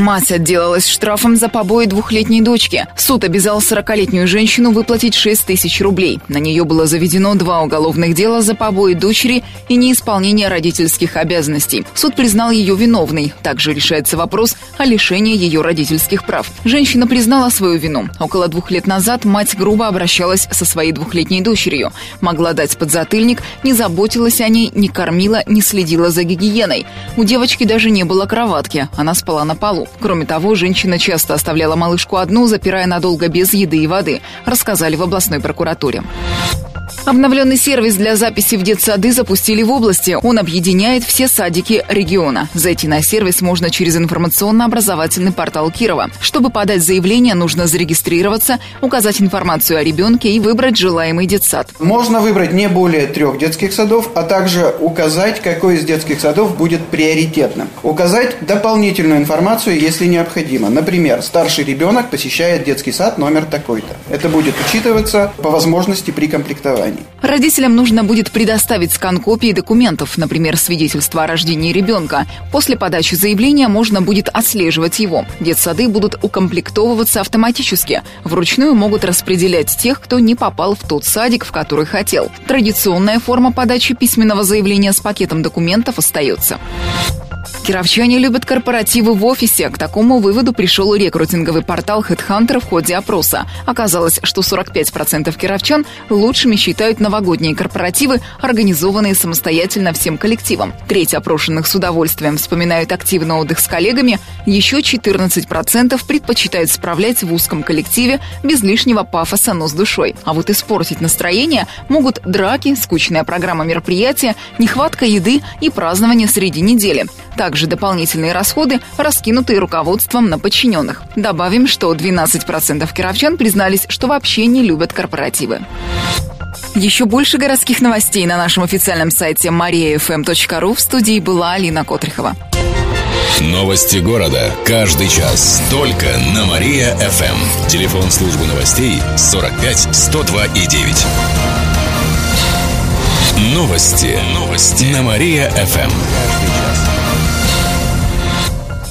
Мать отделалась штрафом за побои двухлетней дочки. Суд обязал 40-летнюю женщину выплатить 6 тысяч рублей. На нее было заведено два уголовных дела за побои дочери и неисполнение родительских обязанностей. Суд признал ее виновной. Также решается вопрос о лишении ее родительских прав. Женщина признала свою вину. Около двух лет назад мать грубо обращалась со своей двухлетней дочерью. Могла дать подзатыльник, не заботилась о ней, не кормила, не следила за гигиеной. У девочки даже не было кроватки. Она спала на полу. Кроме того, женщина часто оставляла малышку одну, запирая надолго без еды и воды, рассказали в областной прокуратуре. Обновленный сервис для записи в детсады запустили в области. Он объединяет все садики региона. Зайти на сервис можно через информационно-образовательный портал Кирова. Чтобы подать заявление, нужно зарегистрироваться, указать информацию о ребенке и выбрать желаемый детсад. Можно выбрать не более трех детских садов, а также указать, какой из детских садов будет приоритетным. Указать дополнительную информацию, если необходимо. Например, старший ребенок посещает детский сад номер такой-то. Это будет учитываться по возможности при комплектовании. Родителям нужно будет предоставить скан копии документов, например, свидетельство о рождении ребенка. После подачи заявления можно будет отслеживать его. Детсады будут укомплектовываться автоматически. Вручную могут распределять тех, кто не попал в тот садик, в который хотел. Традиционная форма подачи письменного заявления с пакетом документов остается. Кировчане любят корпоративы в офисе. К такому выводу пришел рекрутинговый портал HeadHunter в ходе опроса. Оказалось, что 45% кировчан лучшими считают новогодние корпоративы, организованные самостоятельно всем коллективом. Треть опрошенных с удовольствием вспоминают активный отдых с коллегами. Еще 14% предпочитают справлять в узком коллективе без лишнего пафоса, но с душой. А вот испортить настроение могут драки, скучная программа мероприятия, нехватка еды и празднование среди недели. Также дополнительные расходы, раскинутые руководством на подчиненных. Добавим, что 12% кировчан признались, что вообще не любят корпоративы. Еще больше городских новостей на нашем официальном сайте mariafm.ru. В студии была Алина Котрихова. Новости города. Каждый час. Только на Мария-ФМ. Телефон службы новостей 45 102 и 9. Новости. Новости. На Мария-ФМ.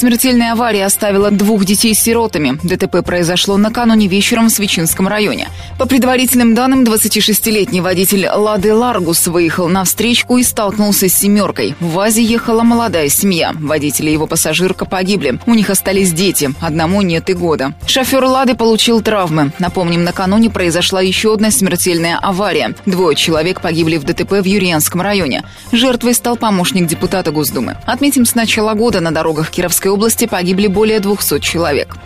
Смертельная авария оставила двух детей сиротами. ДТП произошло накануне вечером в Свечинском районе. По предварительным данным, 26-летний водитель «Лады Ларгус» выехал на встречку и столкнулся с «семеркой». В ВАЗе ехала молодая семья. Водитель и его пассажирка погибли. У них остались дети. Одному нет и года. Шофер «Лады» получил травмы. Напомним, накануне произошла еще одна смертельная авария. Двое человек погибли в ДТП в Юрьянском районе. Жертвой стал помощник депутата Госдумы. Отметим, с начала года на дорогах Кировской Московской области погибли более 200 человек.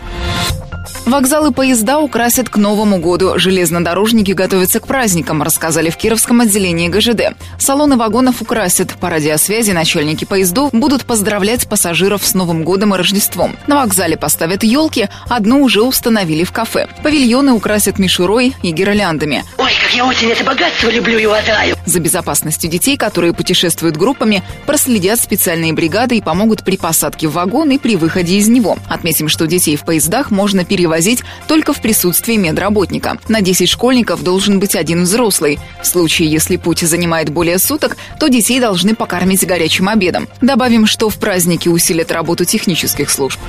Вокзалы поезда украсят к Новому году. Железнодорожники готовятся к праздникам, рассказали в Кировском отделении ГЖД. Салоны вагонов украсят. По радиосвязи начальники поездов будут поздравлять пассажиров с Новым годом и Рождеством. На вокзале поставят елки, одну уже установили в кафе. Павильоны украсят мишурой и гирляндами. Ой, как я очень это богатство люблю и уважаю. За безопасностью детей, которые путешествуют группами, проследят специальные бригады и помогут при посадке в вагон и при выходе из него. Отметим, что детей в поездах можно перевозить возить только в присутствии медработника. На 10 школьников должен быть один взрослый. В случае, если путь занимает более суток, то детей должны покормить горячим обедом. Добавим, что в праздники усилят работу технических служб.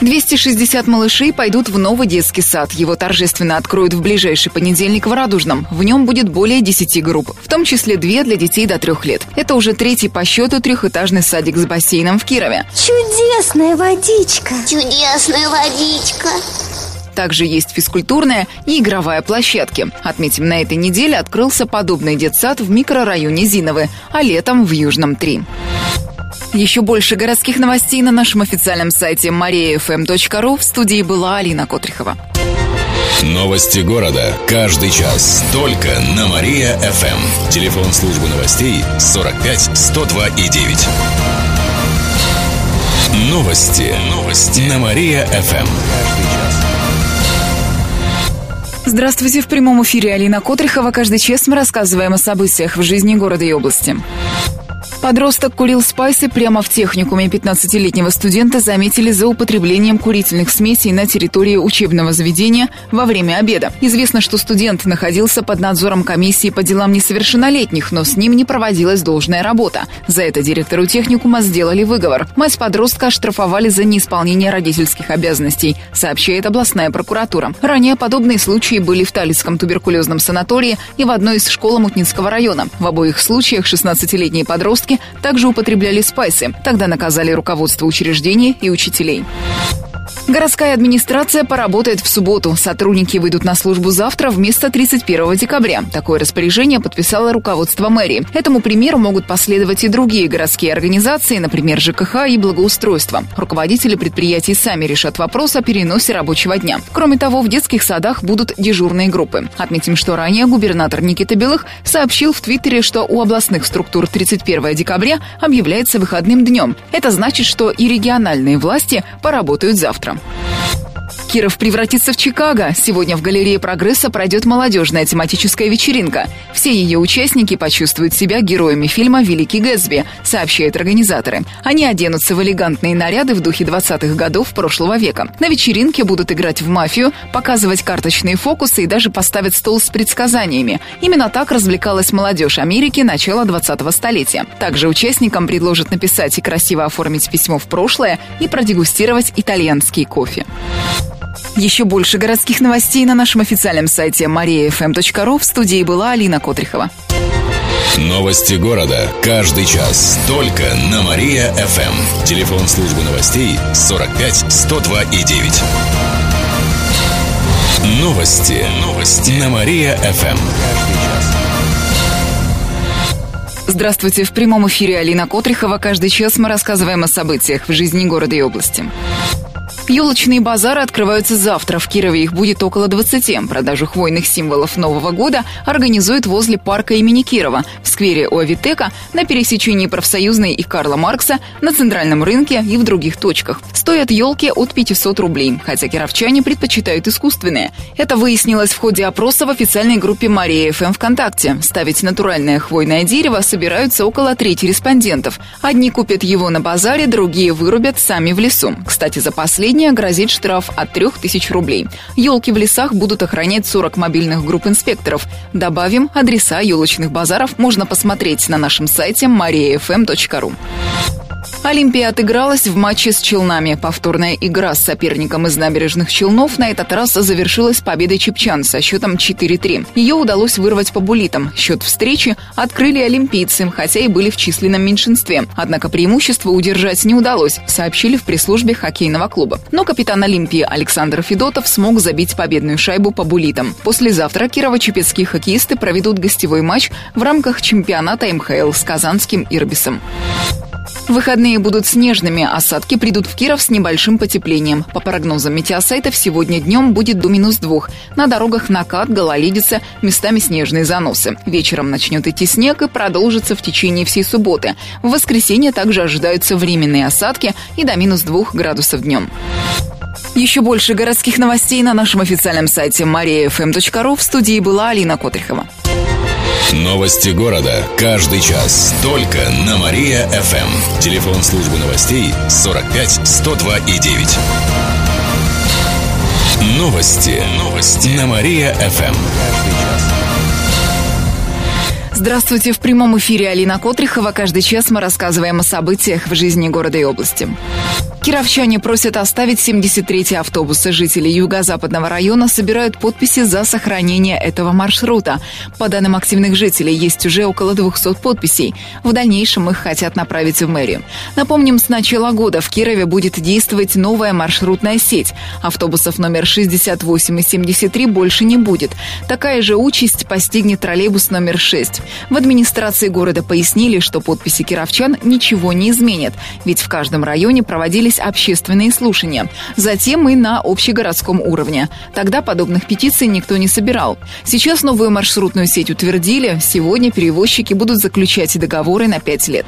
260 малышей пойдут в новый детский сад. Его торжественно откроют в ближайший понедельник в Радужном. В нем будет более 10 групп, в том числе две для детей до трех лет. Это уже третий по счету трехэтажный садик с бассейном в Кирове. Чудесная водичка! Чудесная водичка! Также есть физкультурная и игровая площадки. Отметим, на этой неделе открылся подобный детсад в микрорайоне Зиновы, а летом в Южном 3. Еще больше городских новостей на нашем официальном сайте mariafm.ru. В студии была Алина Котрихова. Новости города. Каждый час. Только на Мария-ФМ. Телефон службы новостей 45 102 и 9. Новости. Новости. На Мария-ФМ. Здравствуйте. В прямом эфире Алина Котрихова. Каждый час мы рассказываем о событиях в жизни города и области. Подросток курил спайсы прямо в техникуме. 15-летнего студента заметили за употреблением курительных смесей на территории учебного заведения во время обеда. Известно, что студент находился под надзором комиссии по делам несовершеннолетних, но с ним не проводилась должная работа. За это директору техникума сделали выговор. Мать подростка оштрафовали за неисполнение родительских обязанностей, сообщает областная прокуратура. Ранее подобные случаи были в Талицком туберкулезном санатории и в одной из школ Мутнинского района. В обоих случаях 16-летние подростки подростки также употребляли спайсы. Тогда наказали руководство учреждений и учителей. Городская администрация поработает в субботу. Сотрудники выйдут на службу завтра вместо 31 декабря. Такое распоряжение подписало руководство мэрии. Этому примеру могут последовать и другие городские организации, например, ЖКХ и благоустройство. Руководители предприятий сами решат вопрос о переносе рабочего дня. Кроме того, в детских садах будут дежурные группы. Отметим, что ранее губернатор Никита Белых сообщил в Твиттере, что у областных структур 31 декабря объявляется выходным днем. Это значит, что и региональные власти поработают завтра. Patreon. Киров превратится в Чикаго. Сегодня в галерее «Прогресса» пройдет молодежная тематическая вечеринка. Все ее участники почувствуют себя героями фильма «Великий Гэтсби», сообщают организаторы. Они оденутся в элегантные наряды в духе 20-х годов прошлого века. На вечеринке будут играть в мафию, показывать карточные фокусы и даже поставят стол с предсказаниями. Именно так развлекалась молодежь Америки начала 20-го столетия. Также участникам предложат написать и красиво оформить письмо в прошлое и продегустировать итальянский кофе. Еще больше городских новостей на нашем официальном сайте mariafm.ru. В студии была Алина Котрихова. Новости города. Каждый час. Только на Мария-ФМ. Телефон службы новостей 45 102 и 9. Новости. Новости. На Мария-ФМ. Здравствуйте. В прямом эфире Алина Котрихова. Каждый час мы рассказываем о событиях в жизни города и области. Елочные базары открываются завтра. В Кирове их будет около 20. Продажу хвойных символов Нового года организуют возле парка имени Кирова, в сквере у Авитека, на пересечении Профсоюзной и Карла Маркса, на центральном рынке и в других точках. Стоят елки от 500 рублей, хотя кировчане предпочитают искусственные. Это выяснилось в ходе опроса в официальной группе Мария ФМ ВКонтакте. Ставить натуральное хвойное дерево собираются около трети респондентов. Одни купят его на базаре, другие вырубят сами в лесу. Кстати, за последние Нарушение грозит штраф от 3000 рублей. Елки в лесах будут охранять 40 мобильных групп инспекторов. Добавим, адреса елочных базаров можно посмотреть на нашем сайте mariafm.ru. Олимпия отыгралась в матче с Челнами. Повторная игра с соперником из набережных Челнов на этот раз завершилась победой чепчан со счетом 4-3. Ее удалось вырвать по булитам. Счет встречи открыли олимпийцы, хотя и были в численном меньшинстве. Однако преимущество удержать не удалось, сообщили в пресс-службе хоккейного клуба. Но капитан Олимпии Александр Федотов смог забить победную шайбу по булитам. Послезавтра кирово-чепецкие хоккеисты проведут гостевой матч в рамках чемпионата МХЛ с казанским «Ирбисом». Выходные будут снежными, осадки придут в Киров с небольшим потеплением. По прогнозам метеосайтов, сегодня днем будет до минус двух. На дорогах накат, гололедица, местами снежные заносы. Вечером начнет идти снег и продолжится в течение всей субботы. В воскресенье также ожидаются временные осадки и до минус двух градусов днем. Еще больше городских новостей на нашем официальном сайте mariafm.ru. В студии была Алина Котрихова. Новости города. Каждый час. Только на Мария-ФМ. Телефон службы новостей 45 102 и 9. Новости. Новости. На Мария-ФМ. Здравствуйте. В прямом эфире Алина Котрихова. Каждый час мы рассказываем о событиях в жизни города и области. Кировчане просят оставить 73-й автобус. Жители юго-западного района собирают подписи за сохранение этого маршрута. По данным активных жителей, есть уже около 200 подписей. В дальнейшем их хотят направить в мэрию. Напомним, с начала года в Кирове будет действовать новая маршрутная сеть. Автобусов номер 68 и 73 больше не будет. Такая же участь постигнет троллейбус номер 6. В администрации города пояснили, что подписи кировчан ничего не изменят, ведь в каждом районе проводились проводились общественные слушания. Затем и на общегородском уровне. Тогда подобных петиций никто не собирал. Сейчас новую маршрутную сеть утвердили. Сегодня перевозчики будут заключать договоры на пять лет.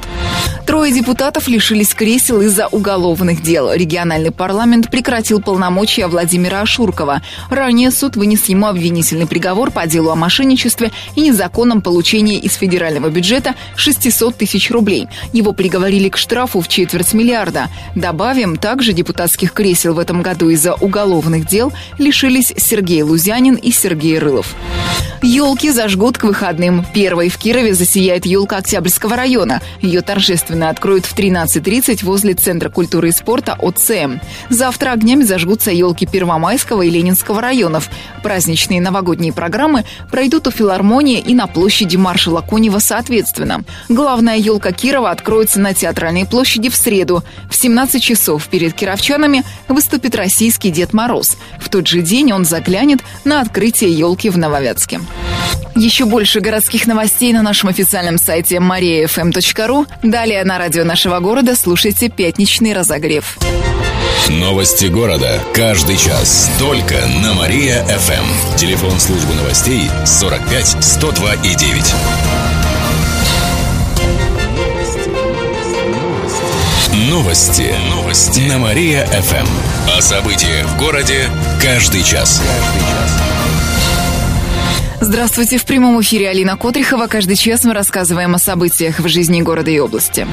Трое депутатов лишились кресел из-за уголовных дел. Региональный парламент прекратил полномочия Владимира Ашуркова. Ранее суд вынес ему обвинительный приговор по делу о мошенничестве и незаконном получении из федерального бюджета 600 тысяч рублей. Его приговорили к штрафу в четверть миллиарда. Добавим, также депутатских кресел в этом году из-за уголовных дел лишились Сергей Лузянин и Сергей Рылов. Елки зажгут к выходным. Первой в Кирове засияет елка Октябрьского района. Ее торжественно откроют в 13.30 возле Центра культуры и спорта ОЦМ. Завтра огнями зажгутся елки Первомайского и Ленинского районов. Праздничные новогодние программы пройдут у филармонии и на площади маршала Конева соответственно. Главная елка Кирова откроется на Театральной площади в среду. В 17 часов перед кировчанами выступит российский Дед Мороз. В тот же день он заглянет на открытие елки в Нововятске. Еще больше городских новостей на нашем официальном сайте mariafm.ru. Далее на радио нашего города слушайте «Пятничный разогрев». Новости города. Каждый час. Только на Мария-ФМ. Телефон службы новостей 45 102 и 9. Новости. Новости. На Мария-ФМ. О событиях в городе каждый час. Каждый час. Здравствуйте, в прямом эфире Алина Котрихова. Каждый час мы рассказываем о событиях в жизни города и области.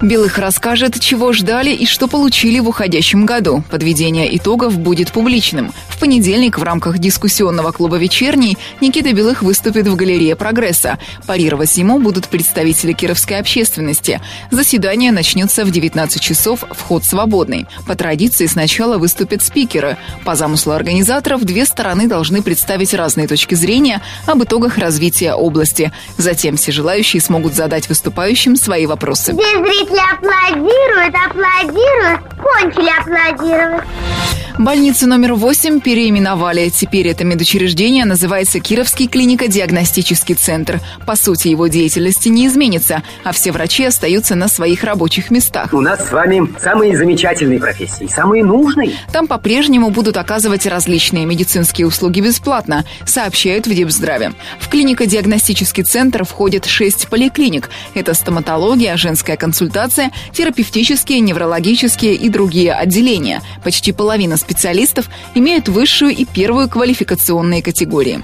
Белых расскажет, чего ждали и что получили в уходящем году. Подведение итогов будет публичным. В понедельник в рамках дискуссионного клуба «Вечерний» Никита Белых выступит в галерее «Прогресса». Парировать ему будут представители кировской общественности. Заседание начнется в 19 часов, вход свободный. По традиции сначала выступят спикеры. По замыслу организаторов две стороны должны представить разные точки зрения об итогах развития области. Затем все желающие смогут задать выступающим свои вопросы. Здесь зрители аплодируют, аплодируют, кончили аплодировать. Больницу номер 8 переименовали. Теперь это медучреждение называется Кировский клинико-диагностический центр. По сути, его деятельности не изменится, а все врачи остаются на своих рабочих местах. У нас с вами самые замечательные профессии, самые нужные. Там по-прежнему будут оказывать различные медицинские услуги бесплатно, сообщают в Депздраве. В клинико-диагностический центр входит 6 поликлиник. Это стоматология, женская консультация, терапевтические, неврологические и другие отделения. Почти половина специалистов имеют высшую и первую квалификационные категории.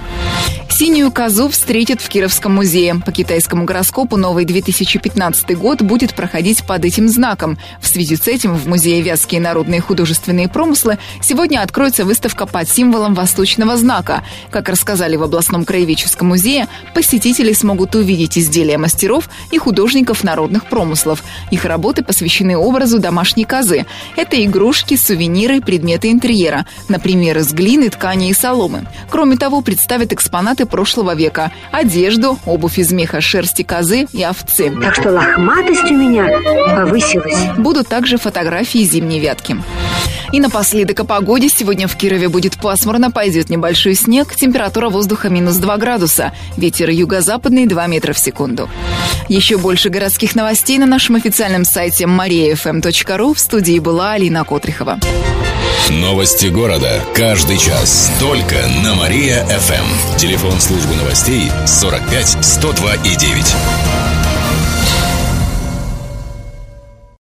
Синюю козу встретят в Кировском музее. По китайскому гороскопу новый 2015 год будет проходить под этим знаком. В связи с этим в Музее Вязкие народные художественные промыслы сегодня откроется выставка под символом восточного знака. Как рассказали в областном краеведческом музее, посетители смогут увидеть изделия мастеров и художников народных промыслов. Их работы посвящены образу домашней козы. Это игрушки, сувениры, предметы интерьера, например, из глины, ткани и соломы. Кроме того, представят экспонаты прошлого века – одежду, обувь из меха, шерсти козы и овцы. Так что лохматость у меня повысилась. Будут также фотографии зимней вятки. И напоследок о погоде. Сегодня в Кирове будет пасмурно, пойдет небольшой снег, температура воздуха минус 2 градуса, ветер юго-западный 2 метра в секунду. Еще больше городских новостей на нашем официальном сайте mariafm.ru. В студии была Алина Котрихова. Новости города. Каждый час. Только на Мария-ФМ. Телефон службы новостей 45 102 и 9.